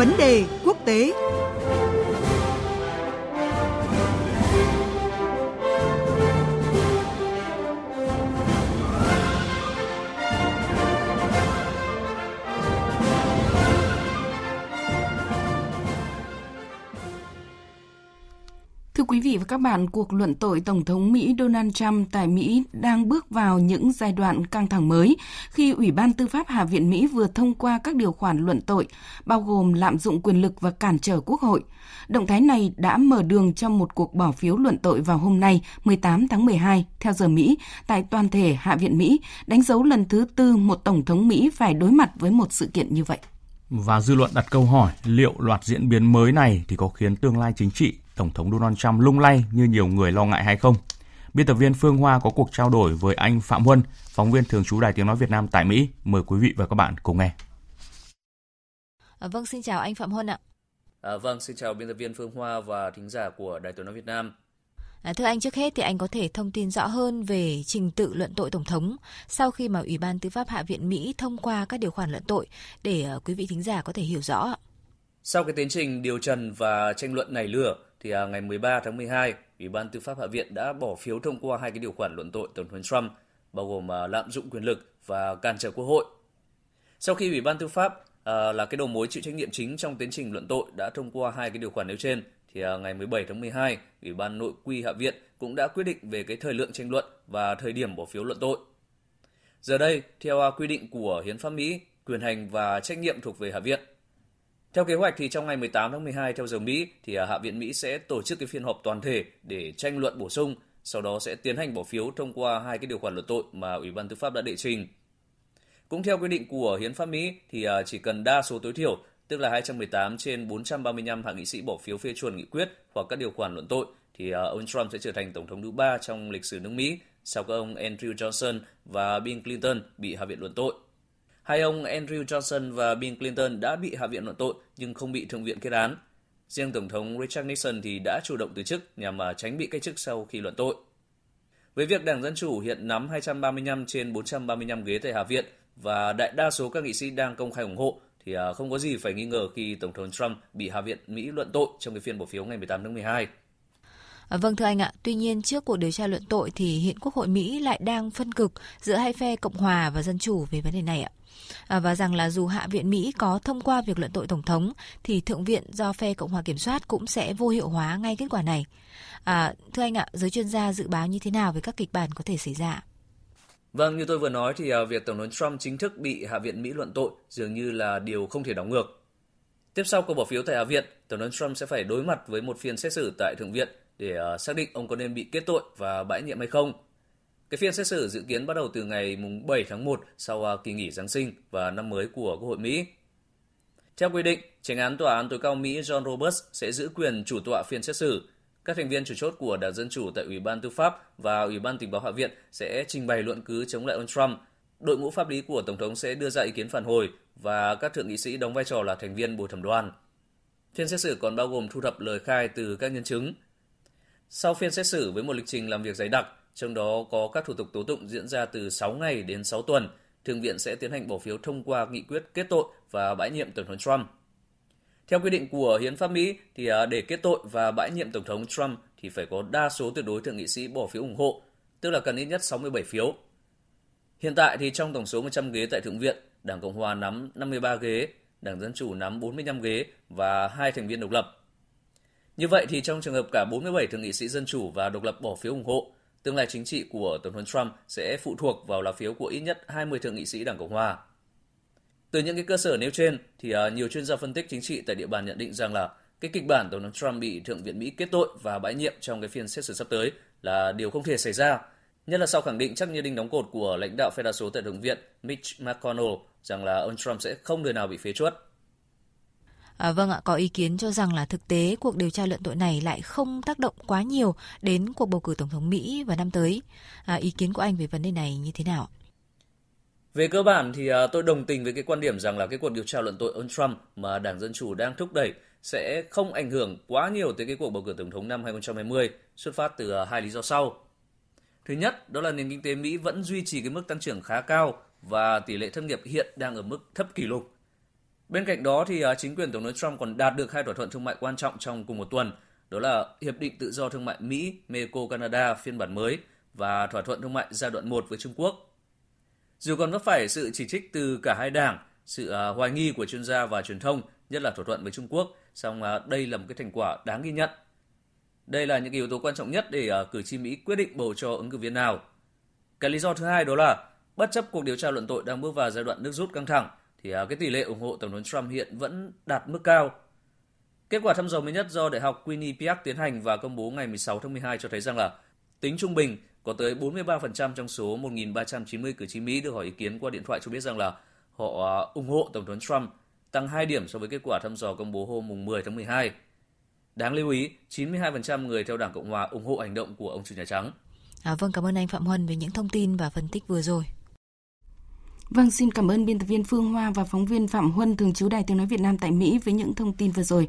Vấn đề quốc tế. Thưa quý vị và các bạn, cuộc luận tội Tổng thống Mỹ Donald Trump tại Mỹ đang bước vào những giai đoạn căng thẳng mới khi Ủy ban Tư pháp Hạ viện Mỹ vừa thông qua các điều khoản luận tội, bao gồm lạm dụng quyền lực và cản trở Quốc hội. Động thái này đã mở đường cho một cuộc bỏ phiếu luận tội vào hôm nay 18 tháng 12 theo giờ Mỹ tại toàn thể Hạ viện Mỹ, đánh dấu lần thứ tư một Tổng thống Mỹ phải đối mặt với một sự kiện như vậy. Và dư luận đặt câu hỏi liệu loạt diễn biến mới này thì có khiến tương lai chính trị Tổng thống Donald Trump lung lay như nhiều người lo ngại hay không? Biên tập viên Phương Hoa có cuộc trao đổi với anh Phạm Huân, phóng viên thường trú Đài Tiếng Nói Việt Nam tại Mỹ. Mời quý vị và các bạn cùng nghe. À, vâng, xin chào anh Phạm Huân ạ. À, vâng, xin chào biên tập viên Phương Hoa và thính giả của Đài Tiếng Nói Việt Nam. À, thưa anh, trước hết thì anh có thể thông tin rõ hơn về trình tự luận tội Tổng thống sau khi mà Ủy ban Tư pháp Hạ viện Mỹ thông qua các điều khoản luận tội để uh, quý vị thính giả có thể hiểu rõ. Sau cái tiến trình điều trần và tranh luận này lửa, thì à, ngày 13 tháng 12, Ủy ban Tư pháp Hạ viện đã bỏ phiếu thông qua hai cái điều khoản luận tội Tổng thống Trump, bao gồm à, lạm dụng quyền lực và cản trở Quốc hội. Sau khi Ủy ban Tư pháp à, là cái đầu mối chịu trách nhiệm chính trong tiến trình luận tội đã thông qua hai cái điều khoản nêu trên, thì à, ngày 17 tháng 12, Ủy ban Nội quy Hạ viện cũng đã quyết định về cái thời lượng tranh luận và thời điểm bỏ phiếu luận tội. Giờ đây, theo à, quy định của Hiến pháp Mỹ, quyền hành và trách nhiệm thuộc về Hạ viện. Theo kế hoạch thì trong ngày 18 tháng 12 theo giờ Mỹ thì à, Hạ viện Mỹ sẽ tổ chức cái phiên họp toàn thể để tranh luận bổ sung, sau đó sẽ tiến hành bỏ phiếu thông qua hai cái điều khoản luận tội mà Ủy ban Tư pháp đã đệ trình. Cũng theo quy định của Hiến pháp Mỹ thì à, chỉ cần đa số tối thiểu, tức là 218 trên 435 hạ nghị sĩ bỏ phiếu phê chuẩn nghị quyết hoặc các điều khoản luận tội thì à, ông Trump sẽ trở thành tổng thống thứ ba trong lịch sử nước Mỹ sau các ông Andrew Johnson và Bill Clinton bị Hạ viện luận tội. Hai ông Andrew Johnson và Bill Clinton đã bị Hạ viện luận tội nhưng không bị Thượng viện kết án. Riêng Tổng thống Richard Nixon thì đã chủ động từ chức nhằm tránh bị cách chức sau khi luận tội. Với việc Đảng Dân Chủ hiện nắm 235 trên 435 ghế tại Hạ viện và đại đa số các nghị sĩ đang công khai ủng hộ thì à, không có gì phải nghi ngờ khi Tổng thống Trump bị Hạ viện Mỹ luận tội trong cái phiên bỏ phiếu ngày 18 tháng 12. À, vâng thưa anh ạ, tuy nhiên trước cuộc điều tra luận tội thì hiện Quốc hội Mỹ lại đang phân cực giữa hai phe Cộng hòa và Dân chủ về vấn đề này ạ. À, và rằng là dù Hạ viện Mỹ có thông qua việc luận tội Tổng thống thì Thượng viện do phe Cộng hòa kiểm soát cũng sẽ vô hiệu hóa ngay kết quả này. À, thưa anh ạ, giới chuyên gia dự báo như thế nào về các kịch bản có thể xảy ra? Vâng, như tôi vừa nói thì à, việc Tổng thống Trump chính thức bị Hạ viện Mỹ luận tội dường như là điều không thể đảo ngược. Tiếp sau cuộc bỏ phiếu tại Hạ viện, Tổng thống Trump sẽ phải đối mặt với một phiên xét xử tại Thượng viện để à, xác định ông có nên bị kết tội và bãi nhiệm hay không. Cái phiên xét xử dự kiến bắt đầu từ ngày 7 tháng 1 sau à, kỳ nghỉ Giáng sinh và năm mới của Quốc hội Mỹ. Theo quy định, tránh án tòa án tối cao Mỹ John Roberts sẽ giữ quyền chủ tọa phiên xét xử. Các thành viên chủ chốt của Đảng Dân Chủ tại Ủy ban Tư pháp và Ủy ban Tình báo Hạ viện sẽ trình bày luận cứ chống lại ông Trump. Đội ngũ pháp lý của Tổng thống sẽ đưa ra ý kiến phản hồi và các thượng nghị sĩ đóng vai trò là thành viên bồi thẩm đoàn. Phiên xét xử còn bao gồm thu thập lời khai từ các nhân chứng. Sau phiên xét xử với một lịch trình làm việc dày đặc, trong đó có các thủ tục tố tụng diễn ra từ 6 ngày đến 6 tuần, Thượng viện sẽ tiến hành bỏ phiếu thông qua nghị quyết kết tội và bãi nhiệm Tổng thống Trump. Theo quy định của Hiến pháp Mỹ, thì à, để kết tội và bãi nhiệm Tổng thống Trump thì phải có đa số tuyệt đối thượng nghị sĩ bỏ phiếu ủng hộ, tức là cần ít nhất 67 phiếu. Hiện tại thì trong tổng số 100 ghế tại Thượng viện, Đảng Cộng hòa nắm 53 ghế, Đảng Dân Chủ nắm 45 ghế và hai thành viên độc lập. Như vậy thì trong trường hợp cả 47 thượng nghị sĩ Dân Chủ và độc lập bỏ phiếu ủng hộ, tương lai chính trị của Tổng thống Trump sẽ phụ thuộc vào lá phiếu của ít nhất 20 thượng nghị sĩ Đảng Cộng hòa. Từ những cái cơ sở nêu trên thì à, nhiều chuyên gia phân tích chính trị tại địa bàn nhận định rằng là cái kịch bản Tổng thống Trump bị Thượng viện Mỹ kết tội và bãi nhiệm trong cái phiên xét xử sắp tới là điều không thể xảy ra. Nhất là sau khẳng định chắc như đinh đóng cột của lãnh đạo phe đa số tại Thượng viện Mitch McConnell rằng là ông Trump sẽ không đời nào bị phế chuất. À, vâng ạ, có ý kiến cho rằng là thực tế cuộc điều tra luận tội này lại không tác động quá nhiều đến cuộc bầu cử tổng thống Mỹ vào năm tới. À, ý kiến của anh về vấn đề này như thế nào? Về cơ bản thì à, tôi đồng tình với cái quan điểm rằng là cái cuộc điều tra luận tội ông Trump mà Đảng Dân Chủ đang thúc đẩy sẽ không ảnh hưởng quá nhiều tới cái cuộc bầu cử tổng thống năm 2020 xuất phát từ à, hai lý do sau. Thứ nhất, đó là nền kinh tế Mỹ vẫn duy trì cái mức tăng trưởng khá cao và tỷ lệ thất nghiệp hiện đang ở mức thấp kỷ lục. Bên cạnh đó thì à, chính quyền Tổng thống Trump còn đạt được hai thỏa thuận thương mại quan trọng trong cùng một tuần, đó là Hiệp định Tự do Thương mại Mỹ, Mexico, Canada phiên bản mới và thỏa thuận thương mại giai đoạn 1 với Trung Quốc. Dù còn vấp phải sự chỉ trích từ cả hai đảng, sự à, hoài nghi của chuyên gia và truyền thông, nhất là thỏa thuận với Trung Quốc, song à, đây là một cái thành quả đáng ghi nhận. Đây là những yếu tố quan trọng nhất để cử tri Mỹ quyết định bầu cho ứng cử viên nào. Cái lý do thứ hai đó là bất chấp cuộc điều tra luận tội đang bước vào giai đoạn nước rút căng thẳng, thì à, cái tỷ lệ ủng hộ Tổng thống Trump hiện vẫn đạt mức cao. Kết quả thăm dò mới nhất do Đại học Quinnipiac tiến hành và công bố ngày 16 tháng 12 cho thấy rằng là tính trung bình có tới 43% trong số 1.390 cử tri Mỹ được hỏi ý kiến qua điện thoại cho biết rằng là họ à, ủng hộ Tổng thống Trump, tăng 2 điểm so với kết quả thăm dò công bố hôm 10 tháng 12. Đáng lưu ý, 92% người theo Đảng Cộng Hòa ủng hộ hành động của ông chủ Nhà Trắng. À, vâng, cảm ơn anh Phạm Huân về những thông tin và phân tích vừa rồi. Vâng, xin cảm ơn biên tập viên Phương Hoa và phóng viên Phạm Huân thường trú Đài Tiếng Nói Việt Nam tại Mỹ với những thông tin vừa rồi.